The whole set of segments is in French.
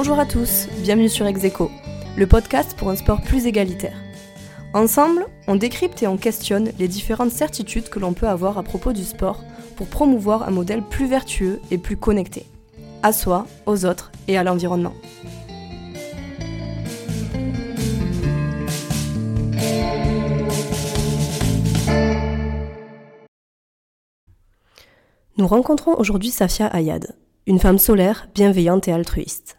Bonjour à tous, bienvenue sur Execo, le podcast pour un sport plus égalitaire. Ensemble, on décrypte et on questionne les différentes certitudes que l'on peut avoir à propos du sport pour promouvoir un modèle plus vertueux et plus connecté, à soi, aux autres et à l'environnement. Nous rencontrons aujourd'hui Safia Ayad, une femme solaire, bienveillante et altruiste.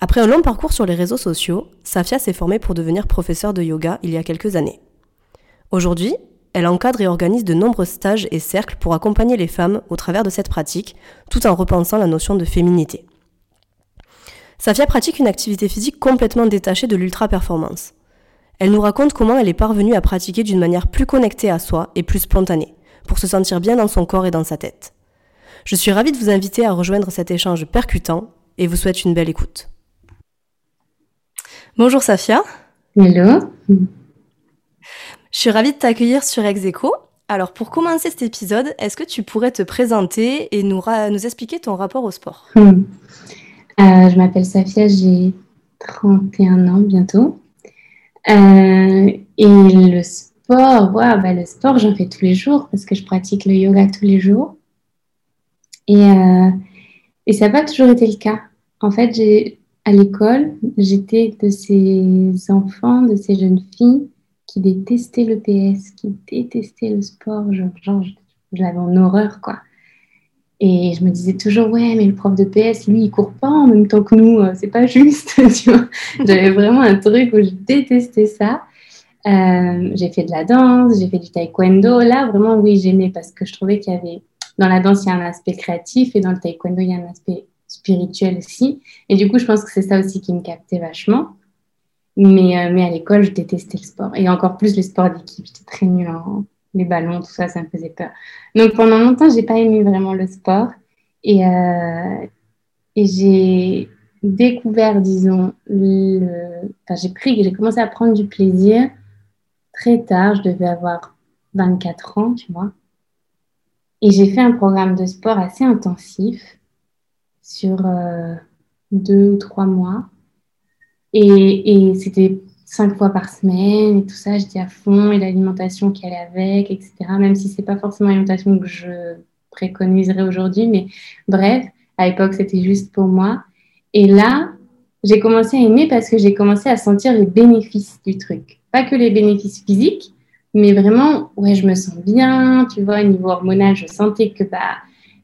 Après un long parcours sur les réseaux sociaux, Safia s'est formée pour devenir professeure de yoga il y a quelques années. Aujourd'hui, elle encadre et organise de nombreux stages et cercles pour accompagner les femmes au travers de cette pratique, tout en repensant la notion de féminité. Safia pratique une activité physique complètement détachée de l'ultra-performance. Elle nous raconte comment elle est parvenue à pratiquer d'une manière plus connectée à soi et plus spontanée, pour se sentir bien dans son corps et dans sa tête. Je suis ravie de vous inviter à rejoindre cet échange percutant et vous souhaite une belle écoute. Bonjour Safia. Hello. Je suis ravie de t'accueillir sur Execo. Alors pour commencer cet épisode, est-ce que tu pourrais te présenter et nous, nous expliquer ton rapport au sport? Hmm. euh, Je m'appelle Safia, j'ai 31 ans bientôt. Euh, et le sport, bah, le sport, j'en fais tous les jours parce que je pratique le yoga tous les jours. Et, euh, et ça n'a pas toujours été le cas. En fait, j'ai à l'école, j'étais de ces enfants, de ces jeunes filles qui détestaient le PS, qui détestaient le sport. Genre, je l'avais en horreur, quoi. Et je me disais toujours, ouais, mais le prof de PS, lui, il court pas en même temps que nous, euh, c'est pas juste. J'avais vraiment un truc où je détestais ça. Euh, j'ai fait de la danse, j'ai fait du taekwondo. Là, vraiment, oui, j'aimais parce que je trouvais qu'il y avait, dans la danse, il y a un aspect créatif et dans le taekwondo, il y a un aspect spirituel aussi. Et du coup, je pense que c'est ça aussi qui me captait vachement. Mais, euh, mais à l'école, je détestais le sport. Et encore plus le sport d'équipe. J'étais très nulle en les ballons, tout ça, ça me faisait peur. Donc pendant longtemps, j'ai pas aimé vraiment le sport. Et, euh, et j'ai découvert, disons, j'ai pris, j'ai commencé à prendre du plaisir très tard. Je devais avoir 24 ans, tu vois. Et j'ai fait un programme de sport assez intensif sur euh, deux ou trois mois. Et, c'était cinq fois par semaine et tout ça, j'étais à fond et l'alimentation qui allait avec, etc. Même si c'est pas forcément l'alimentation que je préconiserais aujourd'hui, mais bref, à l'époque c'était juste pour moi. Et là, j'ai commencé à aimer parce que j'ai commencé à sentir les bénéfices du truc. Pas que les bénéfices physiques, mais vraiment, ouais, je me sens bien, tu vois, au niveau hormonal, je sentais que bah,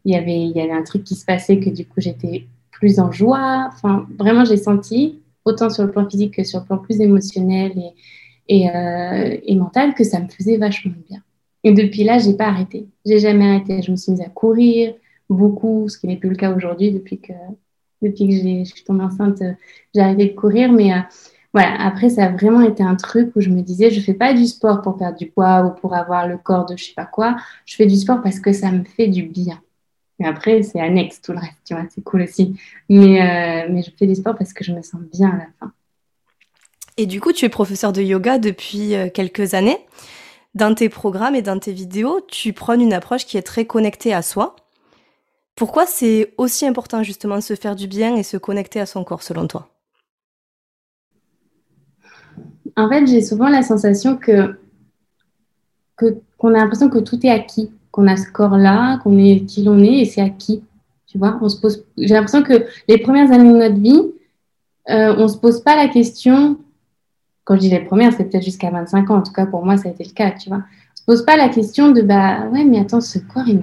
il y avait, il y un truc qui se passait que du coup j'étais plus en joie. Enfin, vraiment, j'ai senti, autant sur le plan physique que sur le plan plus émotionnel et, euh, mental, que ça me faisait vachement bien. Et depuis là, j'ai pas arrêté. J'ai jamais arrêté. Je me suis mise à courir beaucoup, ce qui n'est plus le cas aujourd'hui depuis que depuis que je suis tombée enceinte, j'ai arrêté de courir. Mais euh, voilà, après, ça a vraiment été un truc où je me disais, je fais pas du sport pour perdre du poids ou pour avoir le corps de je sais pas quoi. Je fais du sport parce que ça me fait du bien. Après, c'est annexe tout le reste, tu vois, c'est cool aussi. Mais, euh, mais je fais du sport parce que je me sens bien à la fin. Et du coup, tu es professeur de yoga depuis euh, quelques années. Dans tes programmes et dans tes vidéos, tu prônes une approche qui est très connectée à soi. Pourquoi c'est aussi important justement de se faire du bien et se connecter à son corps selon toi? En fait, j'ai souvent la sensation que qu'on a l'impression que tout est acquis qu'on a ce corps-là, qu'on est qui l'on est et c'est à qui. Tu vois, on se pose. J'ai l'impression que les premières années de notre vie, euh, on se pose pas la question. Quand je dis les premières, c'est peut-être jusqu'à 25 ans. En tout cas, pour moi, ça a été le cas. Tu vois, on se pose pas la question de bah ouais, mais attends, ce corps, il,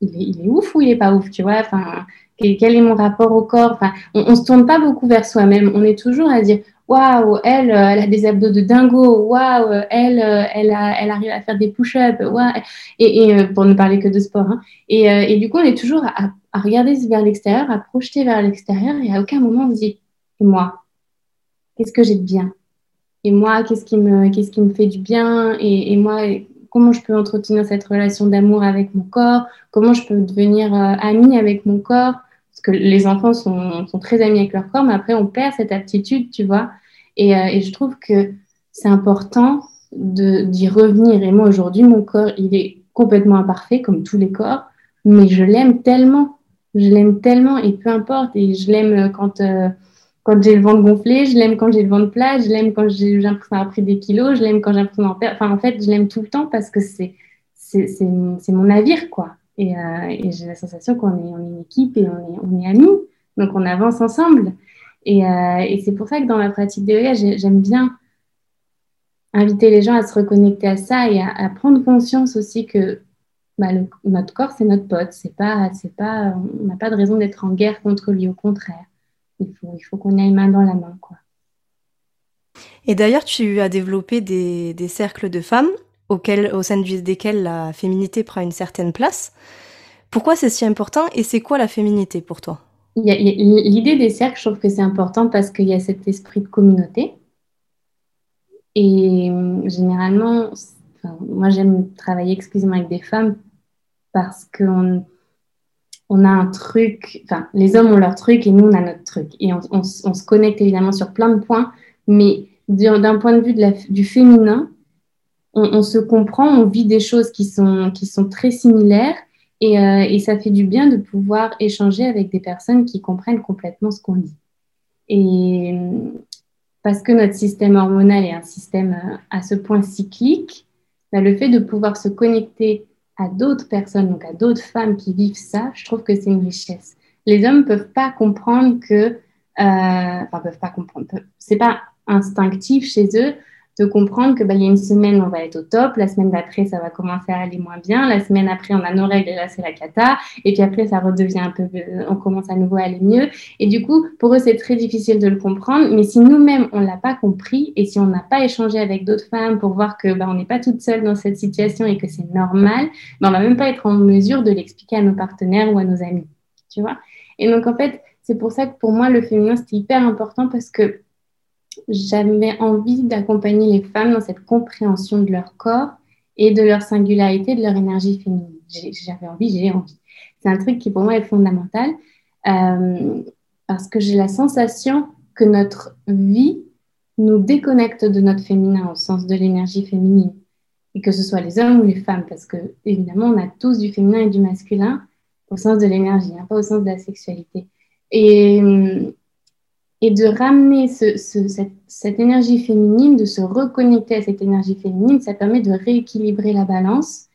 est, ouf ou il est pas ouf. Tu vois, enfin, quel, est mon rapport au corps? Enfin, on, on se tourne pas beaucoup vers soi-même. On est toujours à dire waouh, elle, euh, elle a des abdos de dingo, waouh, elle, euh, elle, elle arrive à faire des push-ups, et, euh, pour ne parler que de sport. Hein. Et, du coup, on est toujours à, regarder vers l'extérieur, à projeter vers l'extérieur, et à aucun moment on se dit, et moi, qu'est-ce que j'ai de bien? Et moi, qu'est-ce qui me, qu'est-ce qui me fait du bien? Et, moi, comment je peux entretenir cette relation d'amour avec mon corps? Comment je peux devenir amie avec mon corps? Parce que les enfants sont, très amis avec leur corps, mais après, on perd cette aptitude, tu vois. Et, euh, je trouve que c'est important d'y revenir. Et moi, aujourd'hui, mon corps, il est complètement imparfait, comme tous les corps, mais je l'aime tellement. je l'aime tellement et peu importe. Et je l'aime quand, euh, quand j'ai le ventre gonflé, je l'aime quand j'ai le ventre plat, je l'aime quand j'ai l'impression d'avoir pris des kilos, je l'aime quand j'ai l'impression d'en perdre. Enfin, en fait, je l'aime tout le temps parce que c'est mon navire, quoi. Et, euh, et j'ai la sensation qu'on est, on une équipe et on est, amis. Donc, on avance ensemble. Et, euh, c'est pour ça que dans la pratique de yoga, j'aime bien inviter les gens à se reconnecter à ça et à, prendre conscience aussi que bah, notre corps, c'est notre pote. C'est pas, pas, on n'a pas de raison d'être en guerre contre lui, au contraire. Il faut, qu'on aille main dans la main. Quoi. Et d'ailleurs, tu as développé des cercles de femmes au sein desquels la féminité prend une certaine place. Pourquoi c'est si important et c'est quoi la féminité pour toi? L'idée des cercles, je trouve que c'est important parce qu'il y a cet esprit de communauté. Et euh, généralement, moi j'aime travailler exclusivement avec des femmes parce qu'on on a un truc, enfin les hommes ont leur truc et nous on a notre truc. Et on, se connecte évidemment sur plein de points, mais d'un point de vue du féminin, on, se comprend, on vit des choses qui sont, qui sont très similaires et, euh, et, ça fait du bien de pouvoir échanger avec des personnes qui comprennent complètement ce qu'on dit. Et, parce que notre système hormonal est un système euh, à ce point cyclique, bah, le fait de pouvoir se connecter à d'autres personnes, donc à d'autres femmes qui vivent ça, je trouve que c'est une richesse. Les hommes ne peuvent pas comprendre que, euh, enfin, peuvent pas comprendre, c'est pas instinctif chez eux de comprendre que bah, il y a une semaine on va être au top, la semaine d'après ça va commencer à aller moins bien, la semaine après on a nos règles et là c'est la cata, et puis après ça redevient un peu, on commence à nouveau à aller mieux. Et du coup pour eux c'est très difficile de le comprendre, mais si nous-mêmes on l'a pas compris et si on n'a pas échangé avec d'autres femmes pour voir que bah, on n'est pas toute seule dans cette situation et que c'est normal, bah, on va même pas être en mesure de l'expliquer à nos partenaires ou à nos amis, tu vois? Et donc en fait c'est pour ça que pour moi le féminin c'est hyper important parce que j'avais envie d'accompagner les femmes dans cette compréhension de leur corps et de leur singularité, de leur énergie féminine. J'avais envie, j'ai envie. C'est un truc qui pour moi est fondamental euh, parce que j'ai la sensation que notre vie nous déconnecte de notre féminin au sens de l'énergie féminine. Et que ce soit les hommes ou les femmes, parce que évidemment, on a tous du féminin et du masculin au sens de l'énergie, hein, pas au sens de la sexualité. Et, et de ramener cette, énergie féminine, de se reconnecter à cette énergie féminine, ça permet de rééquilibrer la balance.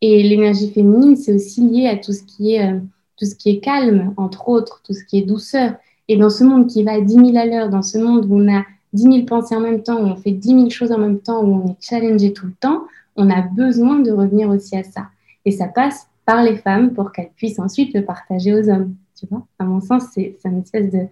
Et l'énergie féminine, c'est aussi lié à tout ce qui est, euh, tout ce qui est calme, entre autres, tout ce qui est douceur. Et dans ce monde qui va à 10 000 à l'heure, dans ce monde où on a 10 000 pensées en même temps, où on fait 10 000 choses en même temps, où on est challengé tout le temps, on a besoin de revenir aussi à ça. Et ça passe par les femmes pour qu'elles puissent ensuite le partager aux hommes. Tu vois? À mon sens, c'est une espèce de,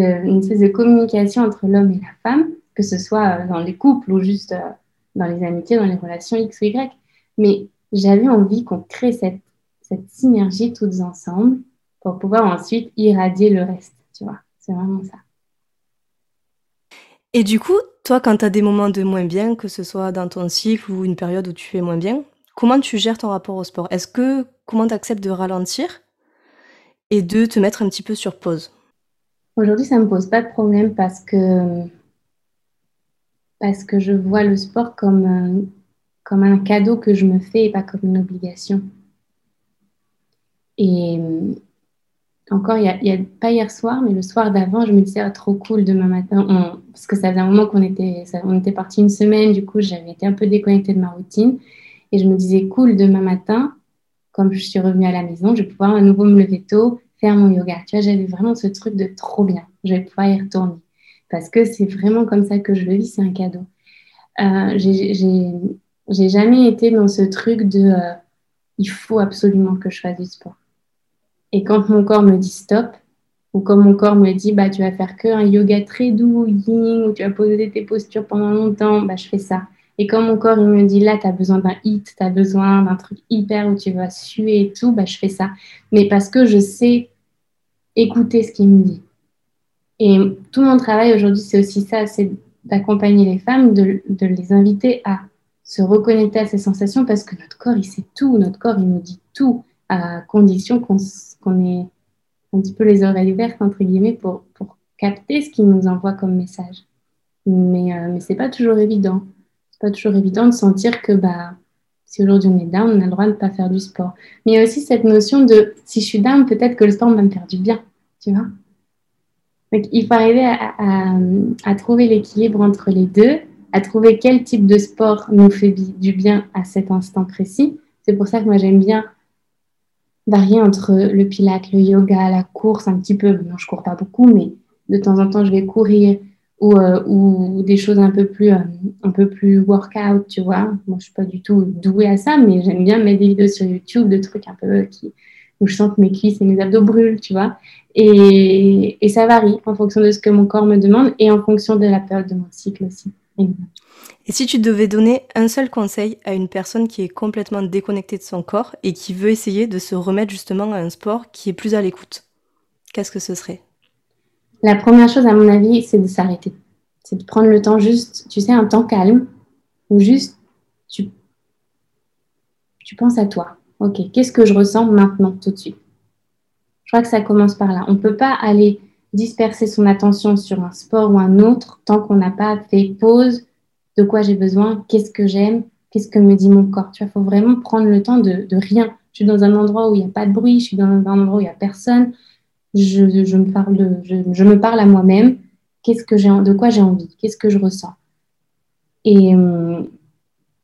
une espèce de communication entre l'homme et la femme, que ce soit euh, dans les couples ou juste euh, dans les amitiés, dans les relations X ou Y. Mais j'avais envie qu'on crée cette, cette synergie toutes ensemble pour pouvoir ensuite irradier le reste, tu vois. C'est vraiment ça. Et du coup, toi, quand tu as des moments de moins bien, que ce soit dans ton cycle ou une période où tu fais moins bien, comment tu gères ton rapport au sport? Est-ce que comment tu acceptes de ralentir et de te mettre un petit peu sur pause? Aujourd'hui, ça ne me pose pas de problème parce que, parce que je vois le sport comme, un, comme un cadeau que je me fais et pas comme une obligation. Et encore, il y, a, pas hier soir, mais le soir d'avant, je me disais, ah, trop cool demain matin. parce que ça faisait un moment qu'on était, était parti une semaine, du coup, j'avais été un peu déconnectée de ma routine. Et je me disais, cool, demain matin, comme je suis revenue à la maison, je vais pouvoir à nouveau me lever tôt, faire mon yoga. Tu vois, j'avais vraiment ce truc de trop bien. Je vais pouvoir y retourner. Parce que c'est vraiment comme ça que je le vis, c'est un cadeau. Euh, j'ai jamais été dans ce truc de euh, il faut absolument que je fasse du sport. Et quand mon corps me dit stop, ou quand mon corps me dit bah tu vas faire que un yoga très doux, yin, où tu vas poser tes postures pendant longtemps, bah je fais ça. Et quand mon corps il me dit là, tu as besoin d'un hit, tu as besoin d'un truc hyper où tu vas suer et tout, bah, je fais ça. Mais parce que je sais écouter ce qu'il me dit. Et tout mon travail aujourd'hui, c'est aussi ça, c'est d'accompagner les femmes, de, les inviter à se reconnecter à ces sensations parce que notre corps, il sait tout, notre corps, il nous dit tout, à condition qu'on ait un petit peu les oreilles vertes, entre guillemets, pour, capter ce qu'il nous envoie comme message. Mais, euh, mais ce n'est pas toujours évident. C'est pas toujours évident de sentir que bah, Si aujourd'hui on est down, on a le droit de ne pas faire du sport. Mais il y a aussi cette notion de si je suis down, peut-être que le sport va me faire du bien, tu vois. Donc il faut arriver à, trouver l'équilibre entre les deux, à trouver quel type de sport nous fait du bien à cet instant précis. C'est pour ça que moi j'aime bien varier entre le pilates, le yoga, la course un petit peu. Non, je cours pas beaucoup, mais de temps en temps je vais courir ou, euh, ou des choses un peu plus euh, un peu plus workout, tu vois. Moi, je suis pas du tout douée à ça, mais j'aime bien mettre des vidéos sur YouTube de trucs un peu où je sens que mes cuisses et mes abdos brûlent, tu vois. Et, ça varie en fonction de ce que mon corps me demande et en fonction de la période de mon cycle aussi. Et si tu devais donner un seul conseil à une personne qui est complètement déconnectée de son corps et qui veut essayer de se remettre justement à un sport qui est plus à l'écoute, qu'est-ce que ce serait? La première chose, à mon avis, c'est de s'arrêter. C'est de prendre le temps juste, tu sais, un temps calme où juste tu, tu penses à toi. Ok, qu'est-ce que je ressens maintenant, tout de suite? Je crois que ça commence par là. On ne peut pas aller disperser son attention sur un sport ou un autre tant qu'on n'a pas fait pause de quoi j'ai besoin, qu'est-ce que j'aime, qu'est-ce que me dit mon corps. Tu vois, il faut vraiment prendre le temps de, rien. Je suis dans un endroit où il n'y a pas de bruit, je suis dans un endroit où il n'y a personne. Je, me parle à moi-même. Qu'est-ce que j'ai, de quoi j'ai envie, qu'est-ce que je ressens? Et hum,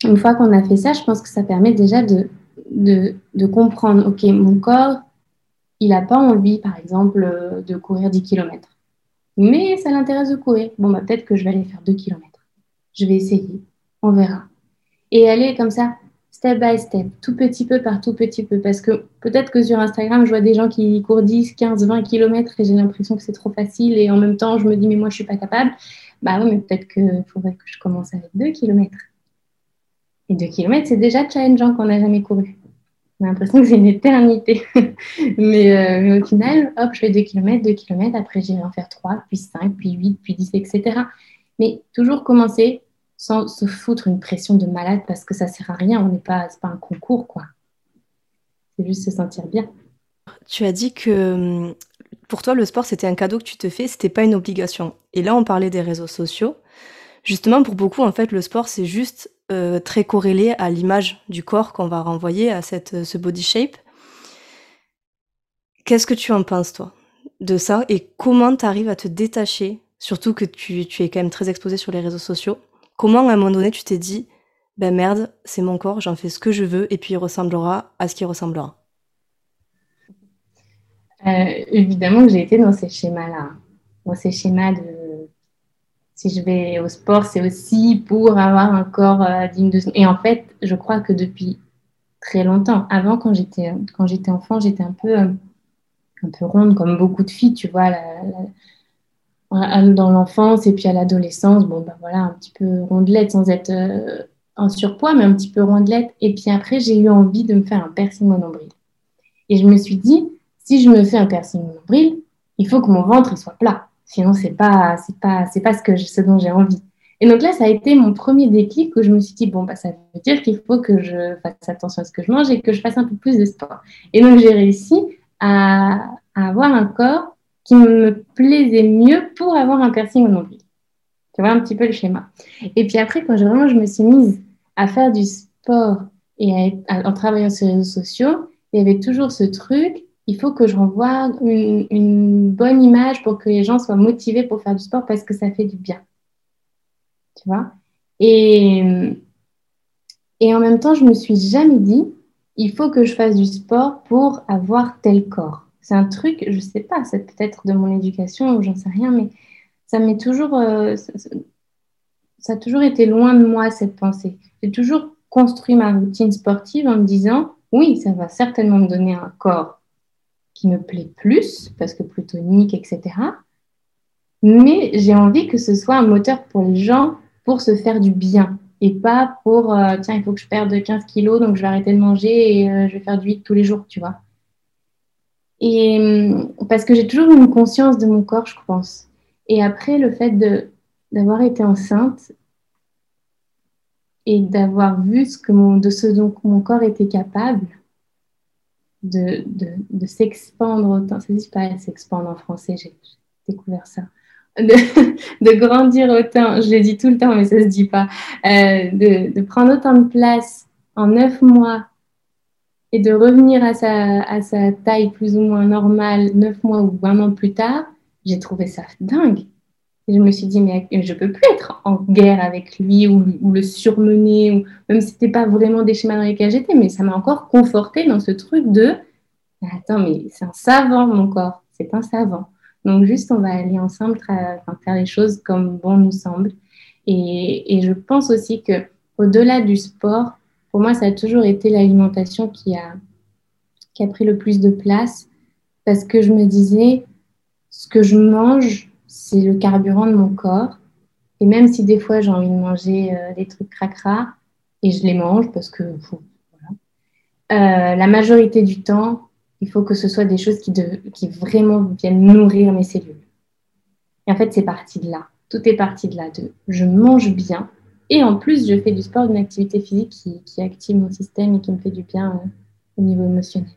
une fois qu'on a fait ça, je pense que ça permet déjà de, de, de comprendre, OK, mon corps, il n'a pas envie, par exemple, euh, de courir 10 km. Mais ça l'intéresse de courir. Bon, bah, peut-être que je vais aller faire 2 km. Je vais essayer. On verra. Et aller comme ça, step by step, tout petit peu par tout petit peu. Parce que peut-être que sur Instagram, je vois des gens qui courent 10, 15, 20 km et j'ai l'impression que c'est trop facile. Et en même temps, je me dis, mais moi, je ne suis pas capable. Bah oui, mais peut-être qu'il faudrait que je commence avec 2 km. Et 2 km, c'est déjà challengeant qu'on n'a jamais couru. On a l'impression que c'est une éternité. mais, euh, mais, au final, hop, je fais 2 km, 2 km, après j'irai en faire 3, puis 5, puis 8, puis 10, etc. Mais toujours commencer sans se foutre une pression de malade parce que ça sert à rien, on n'est pas, pas un concours, quoi. C'est juste se sentir bien. Tu as dit que hum, pour toi, le sport, c'était un cadeau que tu te fais, c'était pas une obligation. Et là, on parlait des réseaux sociaux. Justement, pour beaucoup, en fait, le sport, c'est juste euh, très corrélé à l'image du corps qu'on va renvoyer à cette, euh, ce body shape. Qu'est-ce que tu en penses, toi, de ça? Et comment tu arrives à te détacher, surtout que tu, tu, es quand même très exposé sur les réseaux sociaux Comment, à un moment donné, tu t'es dit, ben merde, c'est mon corps, j'en fais ce que je veux, et puis il ressemblera à ce qui ressemblera euh, Évidemment que j'ai été dans ces schémas-là, dans ces schémas de si je vais au sport, c'est aussi pour avoir un corps euh, digne de Et en fait, je crois que depuis très longtemps, avant quand j'étais quand j'étais enfant, j'étais un peu euh, un peu ronde comme beaucoup de filles, tu vois, dans l'enfance et puis à l'adolescence, bon ben voilà, un petit peu rondelette sans être euh, en surpoids, mais un petit peu rondelette. Et puis après, j'ai eu envie de me faire un piercing au nombril. Et je me suis dit, si je me fais un piercing au nombril, il faut que mon ventre il soit plat. Sinon, c'est pas, c'est pas, c'est pas ce dont j'ai envie. Et donc là, ça a été mon premier déclic où je me suis dit bon bah ça veut dire qu'il faut que je fasse attention à ce que je mange et que je fasse un peu plus de sport. Et donc j'ai réussi à, avoir un corps qui me plaisait mieux pour avoir un piercing au nombril. Tu vois un petit peu le schéma. Et puis après, quand je, vraiment je me suis mise à faire du sport et en travaillant sur les réseaux sociaux, il y avait toujours ce truc il faut que je renvoie une, bonne image pour que les gens soient motivés pour faire du sport parce que ça fait du bien. Tu vois? Et, et en même temps, je me suis jamais dit, il faut que je fasse du sport pour avoir tel corps. C'est un truc, je sais pas, c'est peut-être de mon éducation ou j'en sais rien, mais ça m'est toujours, euh, ça a toujours été loin de moi cette pensée. J'ai toujours construit ma routine sportive en me disant, oui, ça va certainement me donner un corps qui me plaît plus, parce que plus tonique, etc. Mais j'ai envie que ce soit un moteur pour les gens pour se faire du bien et pas pour euh, tiens, il faut que je perde 15 kilos, donc je vais arrêter de manger et euh, je vais faire du vide tous les jours, tu vois. Et hum, parce que j'ai toujours une conscience de mon corps, je pense. Et après, le fait d'avoir été enceinte et d'avoir vu ce que mon, de ce dont mon corps était capable, de, de, de s'expandre autant. Ça dit pas s'expandre en français, j'ai découvert ça. De, de, grandir autant, je le dis tout le temps, mais ça se dit pas. Euh, de, prendre autant de place en neuf mois et de revenir à sa, à sa taille plus ou moins normale neuf mois ou un an plus tard, j'ai trouvé ça dingue. Et je me suis dit, mais je peux plus être en guerre avec lui ou, le surmener, ou, même si c'était pas vraiment des schémas dans lesquels j'étais, mais ça m'a encore conforté dans ce truc de, attends, mais c'est un savant mon corps, c'est un savant. Donc juste, on va aller ensemble faire les choses comme bon nous semble. Et, et je pense aussi que au-delà du sport, pour moi, ça a toujours été l'alimentation qui a, pris le plus de place parce que je me disais, ce que je mange, c'est le carburant de mon corps. Et même si des fois j'ai envie de manger euh, des trucs cracra, et je les mange parce que. Euh, la majorité du temps, il faut que ce soit des choses qui, de, qui vraiment viennent nourrir mes cellules. Et en fait, c'est parti de là. Tout est parti de là. De je mange bien, et en plus, je fais du sport, une activité physique qui, active mon système et qui me fait du bien euh, au niveau émotionnel.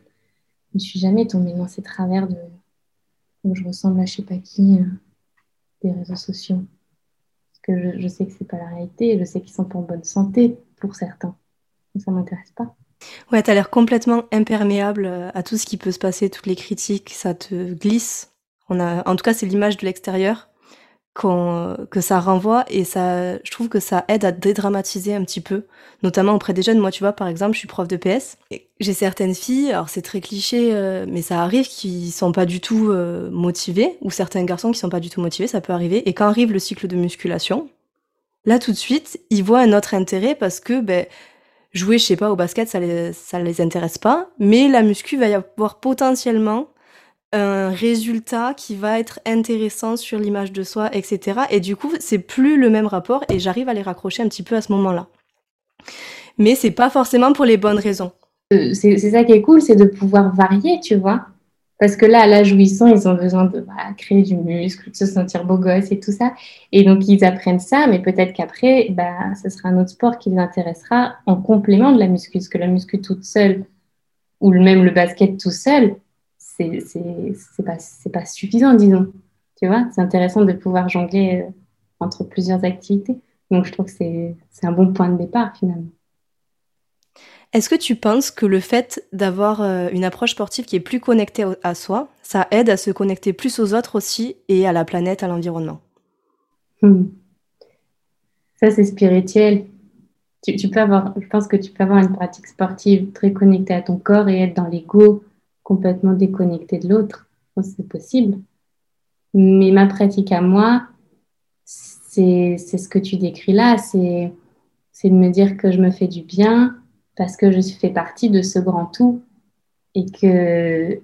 Je ne suis jamais tombée dans ces travers de où je ressemble à je sais pas qui euh, des réseaux sociaux. Parce que je, sais que c'est pas la réalité, je sais qu'ils sont pas en bonne santé pour certains. Mais ça m'intéresse pas. Ouais, tu as l'air complètement imperméable euh, à tout ce qui peut se passer, toutes les critiques, ça te glisse. En tout cas, c'est l'image de l'extérieur que ça renvoie et ça, je trouve que ça aide à dédramatiser un petit peu, notamment auprès des jeunes. Moi, tu vois, par exemple, je suis prof de PS. J'ai certaines filles, alors c'est très cliché, euh, mais ça arrive, qui sont pas du tout euh, motivées, ou certains garçons qui sont pas du tout motivés, ça peut arriver. Et quand arrive le cycle de musculation, là tout de suite, ils voient un autre intérêt parce que ben, jouer, je sais pas, au basket, ça les, ça les intéresse pas, mais la muscu va y avoir potentiellement un résultat qui va être intéressant sur l'image de soi, etc. Et du coup, c'est plus le même rapport et j'arrive à les raccrocher un petit peu à ce moment-là. Mais c'est pas forcément pour les bonnes raisons. Euh, c'est ça qui est cool, c'est de pouvoir varier, tu vois. Parce que là, à l'âge où ils sont, ils ont besoin de bah, créer du muscle, de se sentir beau gosse et tout ça. Et donc, ils apprennent ça, mais peut-être qu'après, bah, ce sera un autre sport qui les intéressera en complément de la muscu. Parce que la muscu toute seule, ou même le basket tout seul, c'est pas, pas suffisant, disons. Tu vois, c'est intéressant de pouvoir jongler euh, entre plusieurs activités. Donc, je trouve que c'est un bon point de départ, finalement. Est-ce que tu penses que le fait d'avoir euh, une approche sportive qui est plus connectée à soi, ça aide à se connecter plus aux autres aussi et à la planète, à l'environnement? Hmm. Ça, c'est spirituel. Tu, tu, peux avoir, je pense que tu peux avoir une pratique sportive très connectée à ton corps et être dans l'ego complètement déconnecté de l'autre. C'est possible. Mais ma pratique à moi, c'est ce que tu décris là, c'est de me dire que je me fais du bien parce que je fais partie de ce grand tout et que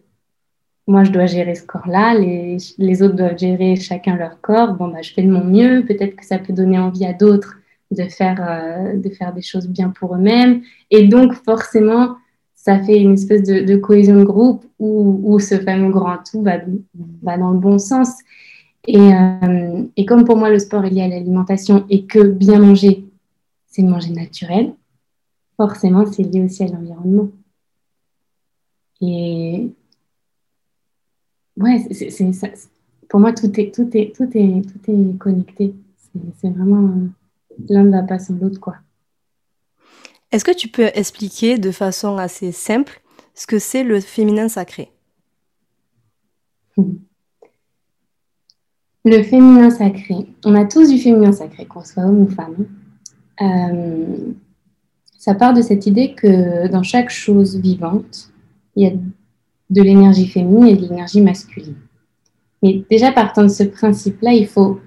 moi, je dois gérer ce corps-là, les, les, autres doivent gérer chacun leur corps. Bon, bah, je fais de mon mieux, peut-être que ça peut donner envie à d'autres de, euh, de faire des choses bien pour eux-mêmes. Et donc, forcément, ça fait une espèce de, cohésion de groupe où, ce fameux grand tout va, dans le bon sens. Euh, et, comme pour moi, le sport est lié à l'alimentation et que bien manger, c'est manger naturel, forcément, c'est lié aussi à l'environnement. Et ouais, c'est, ça. pour moi, tout est, tout est, tout est, tout est connecté. C'est, vraiment l'un ne va pas sans l'autre, quoi. Est-ce que tu peux expliquer de façon assez simple ce que c'est le féminin sacré? Le féminin sacré, on a tous du féminin sacré, qu'on soit homme ou femme. Euh, ça part de cette idée que dans chaque chose vivante, il y a de l'énergie féminine et de l'énergie masculine. Mais déjà partant de ce principe-là, il faut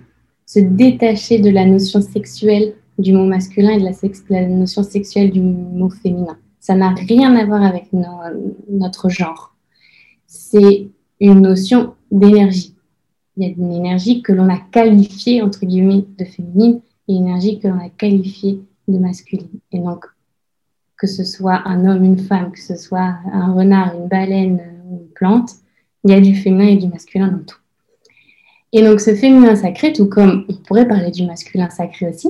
se détacher de la notion sexuelle du mot masculin et de la, notion sexuelle du mot féminin. Ça n'a rien à voir avec notre genre. C'est une notion d'énergie. Il y a une énergie que l'on a qualifiée, entre guillemets, de féminine et une énergie que l'on a qualifiée de masculine. Et donc, que ce soit un homme, une femme, que ce soit un renard, une baleine ou une plante, il y a du féminin et du masculin dans tout. Et donc, ce féminin sacré, tout comme on pourrait parler du masculin sacré aussi,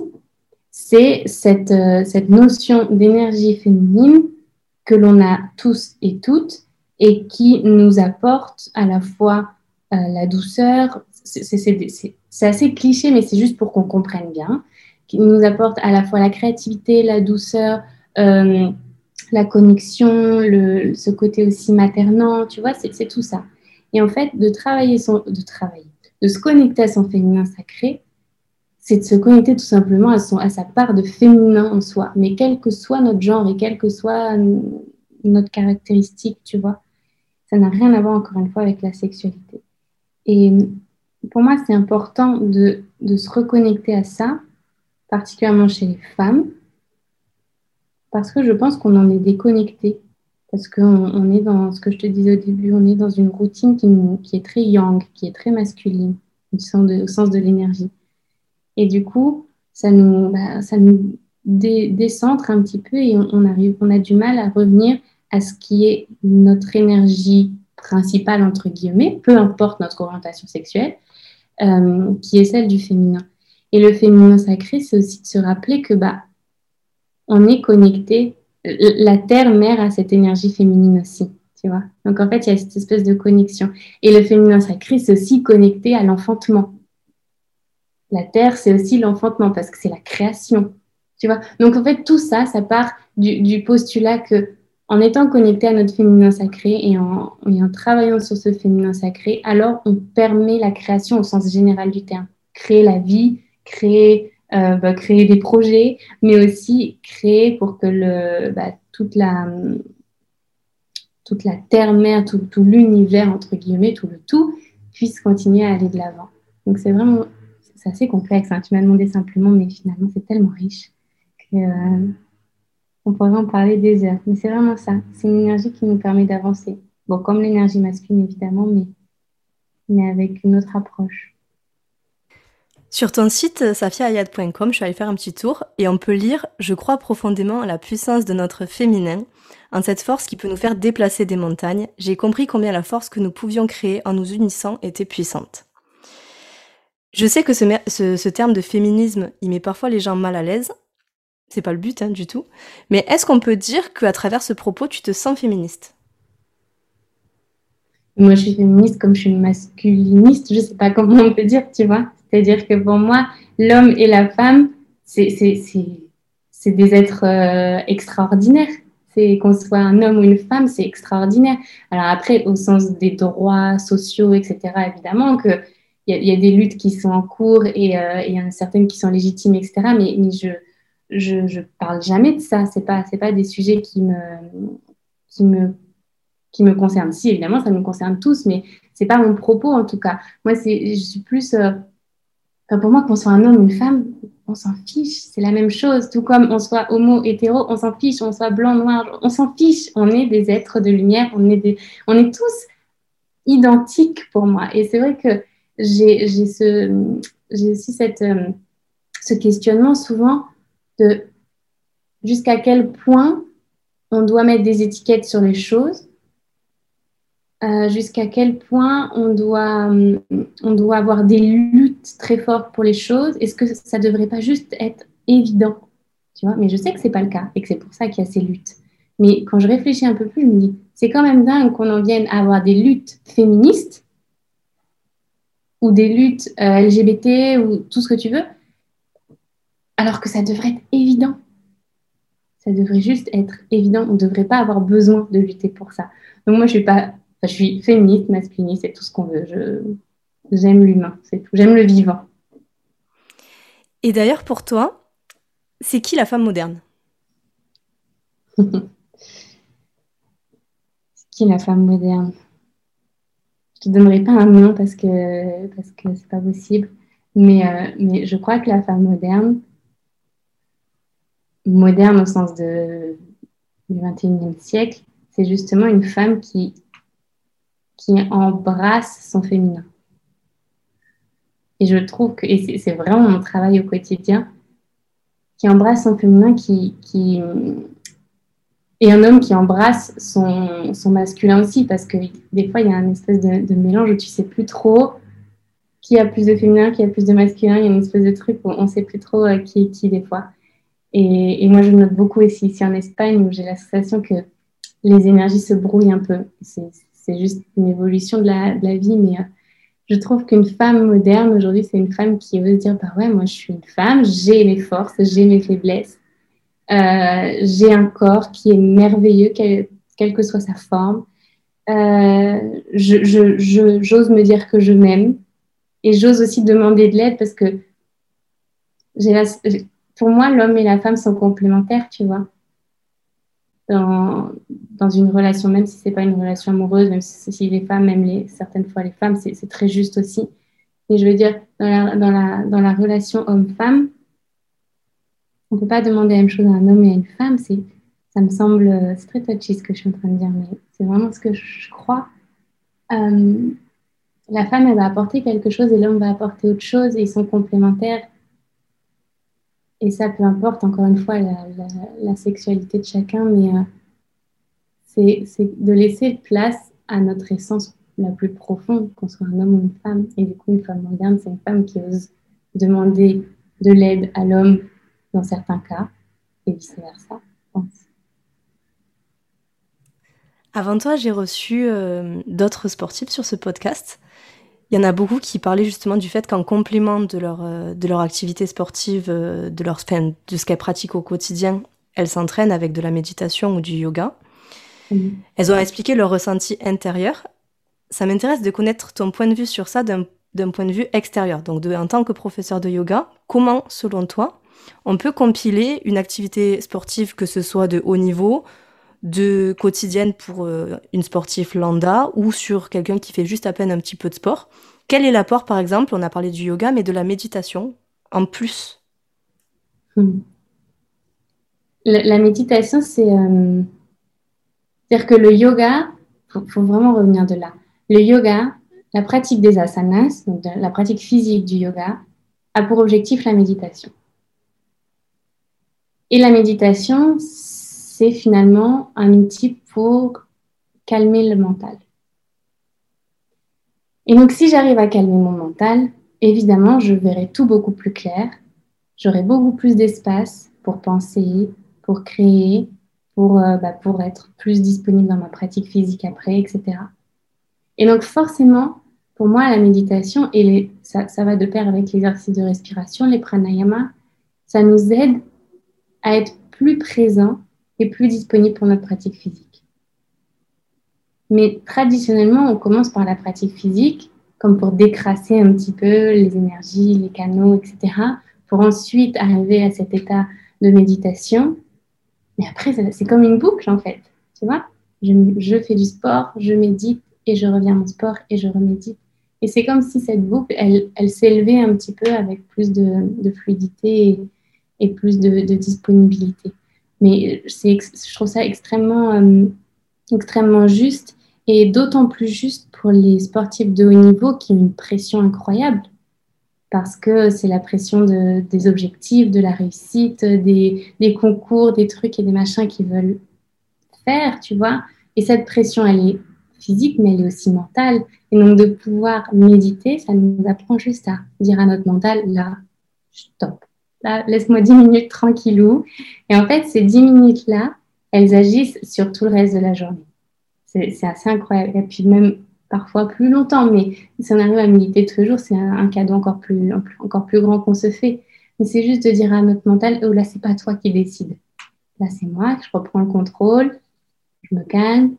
c'est cette, euh, cette notion d'énergie féminine que l'on a tous et toutes et qui nous apporte à la fois euh, la douceur, c'est assez cliché, mais c'est juste pour qu'on comprenne bien, qui nous apporte à la fois la créativité, la douceur, euh, la connexion, le, ce côté aussi maternant, tu vois, c'est tout ça. Et en fait, de travailler son, de travailler, de se connecter à son féminin sacré, c'est de se connecter tout simplement à, son, à sa part de féminin en soi. Mais quel que soit notre genre et quelle que soit notre caractéristique, tu vois, ça n'a rien à voir encore une fois avec la sexualité. Et pour moi, c'est important de, de se reconnecter à ça, particulièrement chez les femmes, parce que je pense qu'on en est déconnecté. Parce qu'on on est dans ce que je te disais au début, on est dans une routine qui, qui est très yang, qui est très masculine, au sens de l'énergie. Et du coup, ça nous, bah, décentre un petit peu et on, a du mal à revenir à ce qui est notre énergie principale, entre guillemets, peu importe notre orientation sexuelle, euh, qui est celle du féminin. Et le féminin sacré, c'est aussi de se rappeler que bah, on est connecté, la terre-mère a cette énergie féminine aussi, tu vois. Donc en fait, il y a cette espèce de connexion. Et le féminin sacré, c'est aussi connecté à l'enfantement. La terre, c'est aussi l'enfantement parce que c'est la création, tu vois. Donc en fait, tout ça, ça part du, postulat que en étant connecté à notre féminin sacré et en, travaillant sur ce féminin sacré, alors on permet la création au sens général du terme. Créer la vie, créer euh, bah, des projets, mais aussi créer pour que bah, toute la toute la terre-mère, tout, tout l'univers, entre guillemets, tout le tout, puisse continuer à aller de l'avant. Donc c'est vraiment, c'est assez complexe. Hein. Tu m'as demandé simplement, mais finalement c'est tellement riche que euh, on pourrait en parler des heures. Mais c'est vraiment ça. C'est une énergie qui nous permet d'avancer. Bon, comme l'énergie masculine évidemment, mais, mais avec une autre approche. Sur ton site safiaayad.com, je suis allée faire un petit tour et on peut lire Je crois profondément à la puissance de notre féminin, en cette force qui peut nous faire déplacer des montagnes. J'ai compris combien la force que nous pouvions créer en nous unissant était puissante. Je sais que ce, terme de féminisme, il met parfois les gens mal à l'aise. C'est pas le but hein, du tout. Mais est-ce qu'on peut dire qu'à travers ce propos, tu te sens féministe? Moi, je suis féministe comme je suis masculiniste. Je sais pas comment on peut dire, tu vois. C'est-à-dire que pour moi, l'homme et la femme, c'est des êtres euh, extraordinaires. C'est qu'on soit un homme ou une femme, c'est extraordinaire. Alors après, au sens des droits sociaux, etc., évidemment que il y, a des luttes qui sont en cours et euh, il y en a certaines qui sont légitimes, etc. Mais, je, je parle jamais de ça. C'est pas c'est pas des sujets qui me qui me qui me concernent. Si évidemment, ça nous concerne tous, mais c'est pas mon propos en tout cas. Moi, c'est je suis plus euh, pour moi, qu'on soit un homme ou une femme, on s'en fiche. C'est la même chose. Tout comme on soit homo, hétéro, on s'en fiche. On soit blanc, noir, on s'en fiche. On est des êtres de lumière. On est, des... on est tous identiques pour moi. Et c'est vrai que j'ai aussi cette, euh, ce questionnement souvent de jusqu'à quel point on doit mettre des étiquettes sur les choses euh, jusqu'à quel point on doit, euh, on doit avoir des luttes très fortes pour les choses. Est-ce que ça ne devrait pas juste être évident? Tu vois Mais je sais que ce n'est pas le cas et que c'est pour ça qu'il y a ces luttes. Mais quand je réfléchis un peu plus, je me dis, c'est quand même dingue qu'on en vienne à avoir des luttes féministes ou des luttes euh, LGBT ou tout ce que tu veux, alors que ça devrait être évident. Ça devrait juste être évident. On ne devrait pas avoir besoin de lutter pour ça. Donc moi, je suis pas je suis féministe, masculiniste, c'est tout ce qu'on veut. Je, j'aime l'humain, c'est tout. J'aime le vivant. Et d'ailleurs, pour toi, c'est qui la femme moderne? C'est qui la femme moderne? Je ne donnerai pas un nom parce que parce que c'est pas possible. Mais, euh, mais je crois que la femme moderne, moderne au sens de, du 21e siècle, c'est justement une femme qui qui embrasse son féminin. Et je trouve que, et c'est vraiment mon travail au quotidien, qui embrasse son féminin, qui, qui et un homme qui embrasse son, son, masculin aussi, parce que des fois, il y a un espèce de, mélange où tu sais plus trop qui a plus de féminin, qui a plus de masculin. Il y a une espèce de truc où on ne sait plus trop euh, qui est qui des fois. Et, et moi, je note beaucoup ici, ici en Espagne, où j'ai la sensation que les énergies se brouillent un peu. C'est juste une évolution de la, vie, mais euh, je trouve qu'une femme moderne aujourd'hui, c'est une femme qui veut dire bah ouais, moi je suis une femme, j'ai mes forces, j'ai mes faiblesses, j'ai un corps qui est merveilleux, quelle, que soit sa forme. j'ose je, me dire que je m'aime et j'ose aussi demander de l'aide parce que pour moi, l'homme et la femme sont complémentaires, tu vois. Dans, dans une relation, même si c'est pas une relation amoureuse, même si, les femmes aiment les, certaines fois les femmes, c'est très juste aussi. Et je veux dire, dans la, dans la, dans la relation homme-femme, on peut pas demander la même chose à un homme et à une femme. Ça me semble, c'est très touchy ce que je suis en train de dire, mais c'est vraiment ce que je crois. Euh, la femme, elle va apporter quelque chose et l'homme va apporter autre chose ils sont complémentaires. Et ça, peu importe, encore une fois, la, sexualité de chacun, mais euh, c'est de laisser place à notre essence la plus profonde, qu'on soit un homme ou une femme. Et du coup, une femme moderne, c'est une femme qui ose demander de l'aide à l'homme dans certains cas, et vice-versa, je pense. Avant toi, j'ai reçu euh, d'autres sportifs sur ce podcast il y en a beaucoup qui parlaient justement du fait qu'en complément de leur, euh, de leur activité sportive, euh, de, leur, de ce qu'elles pratiquent au quotidien, elles s'entraînent avec de la méditation ou du yoga. Elles ont expliqué leur ressenti intérieur. Ça m'intéresse de connaître ton point de vue sur ça d'un point de vue extérieur. Donc, de, en tant que professeur de yoga, comment, selon toi, on peut compiler une activité sportive, que ce soit de haut niveau, de quotidienne pour euh, une sportive lambda ou sur quelqu'un qui fait juste à peine un petit peu de sport. Quel est l'apport, par exemple, on a parlé du yoga, mais de la méditation en plus hmm. la, méditation, c'est... Euh, c'est-à-dire que le yoga, il faut, vraiment revenir de là. Le yoga, la pratique des asanas, donc la pratique physique du yoga, a pour objectif la méditation. Et la méditation, c'est finalement un outil pour calmer le mental. Et donc, si j'arrive à calmer mon mental, évidemment, je verrai tout beaucoup plus clair. J'aurai beaucoup plus d'espace pour penser, pour créer, pour, euh, bah, pour être plus disponible dans ma pratique physique après, etc. Et donc, forcément, pour moi, la méditation, et ça, ça va de pair avec l'exercice de respiration, les pranayama, ça nous aide à être plus présent plus disponible pour notre pratique physique. Mais traditionnellement, on commence par la pratique physique, comme pour décrasser un petit peu les énergies, les canaux, etc., pour ensuite arriver à cet état de méditation. Mais après, c'est comme une boucle, en fait. Tu vois je, fais du sport, je médite, et je reviens au sport, et je remédite. Et c'est comme si cette boucle, elle, elle s'élevait un petit peu avec plus de, fluidité et, plus de disponibilité. Mais je trouve ça extrêmement, euh, extrêmement juste et d'autant plus juste pour les sportifs de haut niveau qui ont une pression incroyable parce que c'est la pression de, des objectifs, de la réussite, des, des, concours, des trucs et des machins qu'ils veulent faire, tu vois. Et cette pression, elle est physique, mais elle est aussi mentale. Et donc de pouvoir méditer, ça nous apprend juste à dire à notre mental, là, stop, laisse-moi 10 minutes tranquillou. Et en fait, ces 10 minutes-là, elles agissent sur tout le reste de la journée. C'est assez incroyable. Et puis même parfois plus longtemps, mais si on arrive à méditer tous les jours, c'est un, cadeau encore plus, encore plus grand qu'on se fait. Mais c'est juste de dire à notre mental, oh là, c'est pas toi qui décide. Là, c'est moi, je reprends le contrôle, je me calme,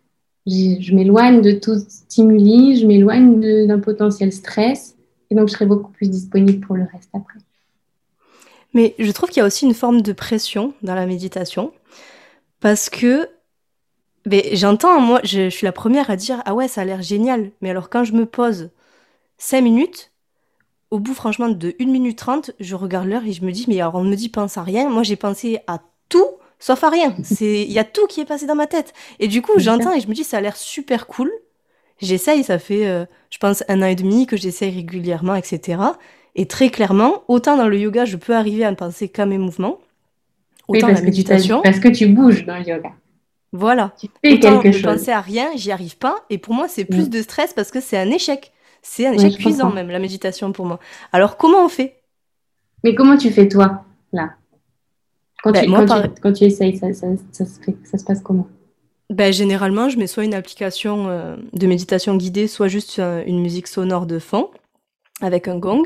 je, m'éloigne de tout stimuli, je m'éloigne d'un potentiel stress, et donc je serai beaucoup plus disponible pour le reste après. Mais je trouve qu'il y a aussi une forme de pression dans la méditation parce que j'entends, moi, je, suis la première à dire Ah ouais, ça a l'air génial. Mais alors, quand je me pose 5 minutes, au bout, franchement, de 1 minute 30, je regarde l'heure et je me dis Mais alors, on me dit pense à rien. Moi, j'ai pensé à tout sauf à rien. Il y a tout qui est passé dans ma tête. Et du coup, j'entends et je me dis Ça a l'air super cool. J'essaye, ça fait, euh, je pense, un an et demi que j'essaye régulièrement, etc. Et très clairement, autant dans le yoga, je peux arriver à ne penser qu'à mes mouvements, autant dans la méditation. parce que tu bouges dans le yoga. Voilà. Tu fais autant quelque chose. penser à rien, j'y arrive pas. Et pour moi, c'est plus mm. de stress parce que c'est un échec. C'est un échec cuisant même, la méditation pour moi. Alors, comment on fait? Mais comment tu fais toi, là? Quand, ben, tu, quand, tu, essayes, ça, ça, ça, se passe comment? Ben, Généralement, je mets soit une application euh, de méditation guidée, soit juste euh, une musique sonore de fond avec un gong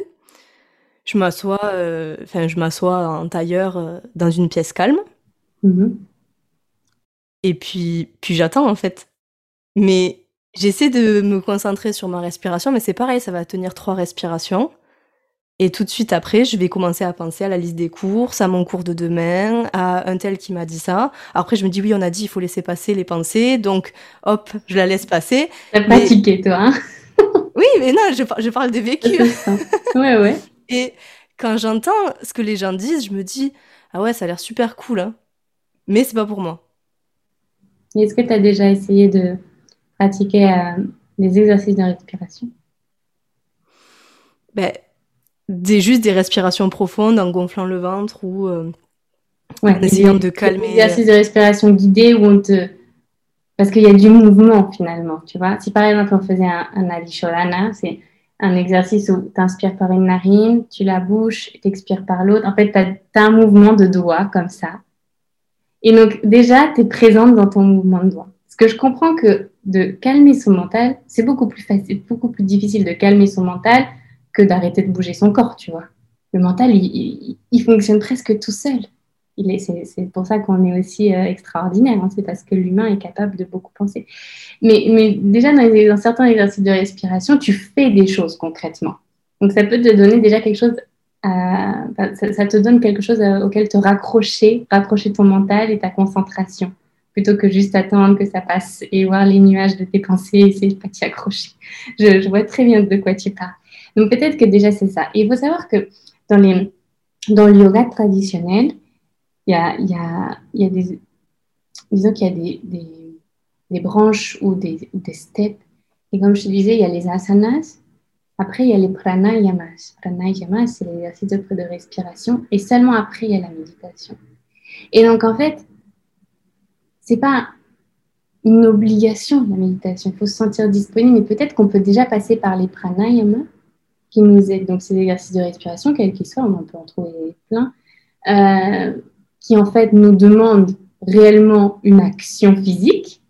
je m'assois, euh, enfin, je m'assois en tailleur euh, dans une pièce calme. Mhm. Et puis, puis j'attends en fait. Mais j'essaie de me concentrer sur ma respiration, mais c'est pareil, ça va tenir trois respirations. Et tout de suite après, je vais commencer à penser à la liste des courses, à mon cours de demain, à un tel qui m'a dit ça. Après, je me dis, oui, on a dit, il faut laisser passer les pensées. Donc, hop, je la laisse passer. T'as mais... pratiqué, toi. Hein? Oui, mais non, je, je parle des vécus. ouais, ouais. Et quand j'entends ce que les gens disent, je me dis, ah ouais, ça a l'air super cool, hein. mais c'est pas pour moi. Est-ce que tu as déjà essayé de pratiquer euh, des exercices de respiration? Ben, des, Juste des respirations profondes en gonflant le ventre ou euh, en essayant de calmer. Des exercices de respiration guidés où on te. Parce qu'il y a du mouvement finalement, tu vois. Si par exemple on faisait un, un Adisholana, c'est un exercice où tu inspires par une narine, tu la bouches, tu expires par l'autre. En fait, tu as, un mouvement de doigt comme ça. Et donc, déjà, tu es présente dans ton mouvement de doigt. Parce que je comprends que de calmer son mental, c'est beaucoup plus facile, beaucoup plus difficile de calmer son mental que d'arrêter de bouger son corps, tu vois. Le mental, il, il fonctionne presque tout seul c'est pour ça qu'on est aussi euh, extraordinaire. Hein. c'est parce que l'humain est capable de beaucoup penser. Mais, déjà, dans, certains exercices de respiration, tu fais des choses concrètement. Donc, ça peut te donner déjà quelque chose. Ça, te donne quelque chose auquel te raccrocher, raccrocher ton mental et ta concentration, plutôt que juste attendre que ça passe et voir les nuages de tes pensées et essayer de pas t'y accrocher. Je, vois très bien de quoi tu parles. Donc, peut-être que déjà, c'est ça. Et il faut savoir que dans le yoga traditionnel, il y a, des. Disons qu'il y a des, branches ou des, des steps. Et comme je te disais, il y a les asanas. Après, il y a les pranayamas. Pranayamas, c'est l'exercice de, de respiration. Et seulement après, il y a la méditation. Et donc, en fait, c'est pas une obligation, la méditation. Il faut se sentir disponible. Mais peut-être qu'on peut déjà passer par les pranayamas qui nous aident. Donc, c'est l'exercice de respiration, quel qu'il soit. On peut en trouver plein. Euh, qui en fait nous demande réellement une action physique.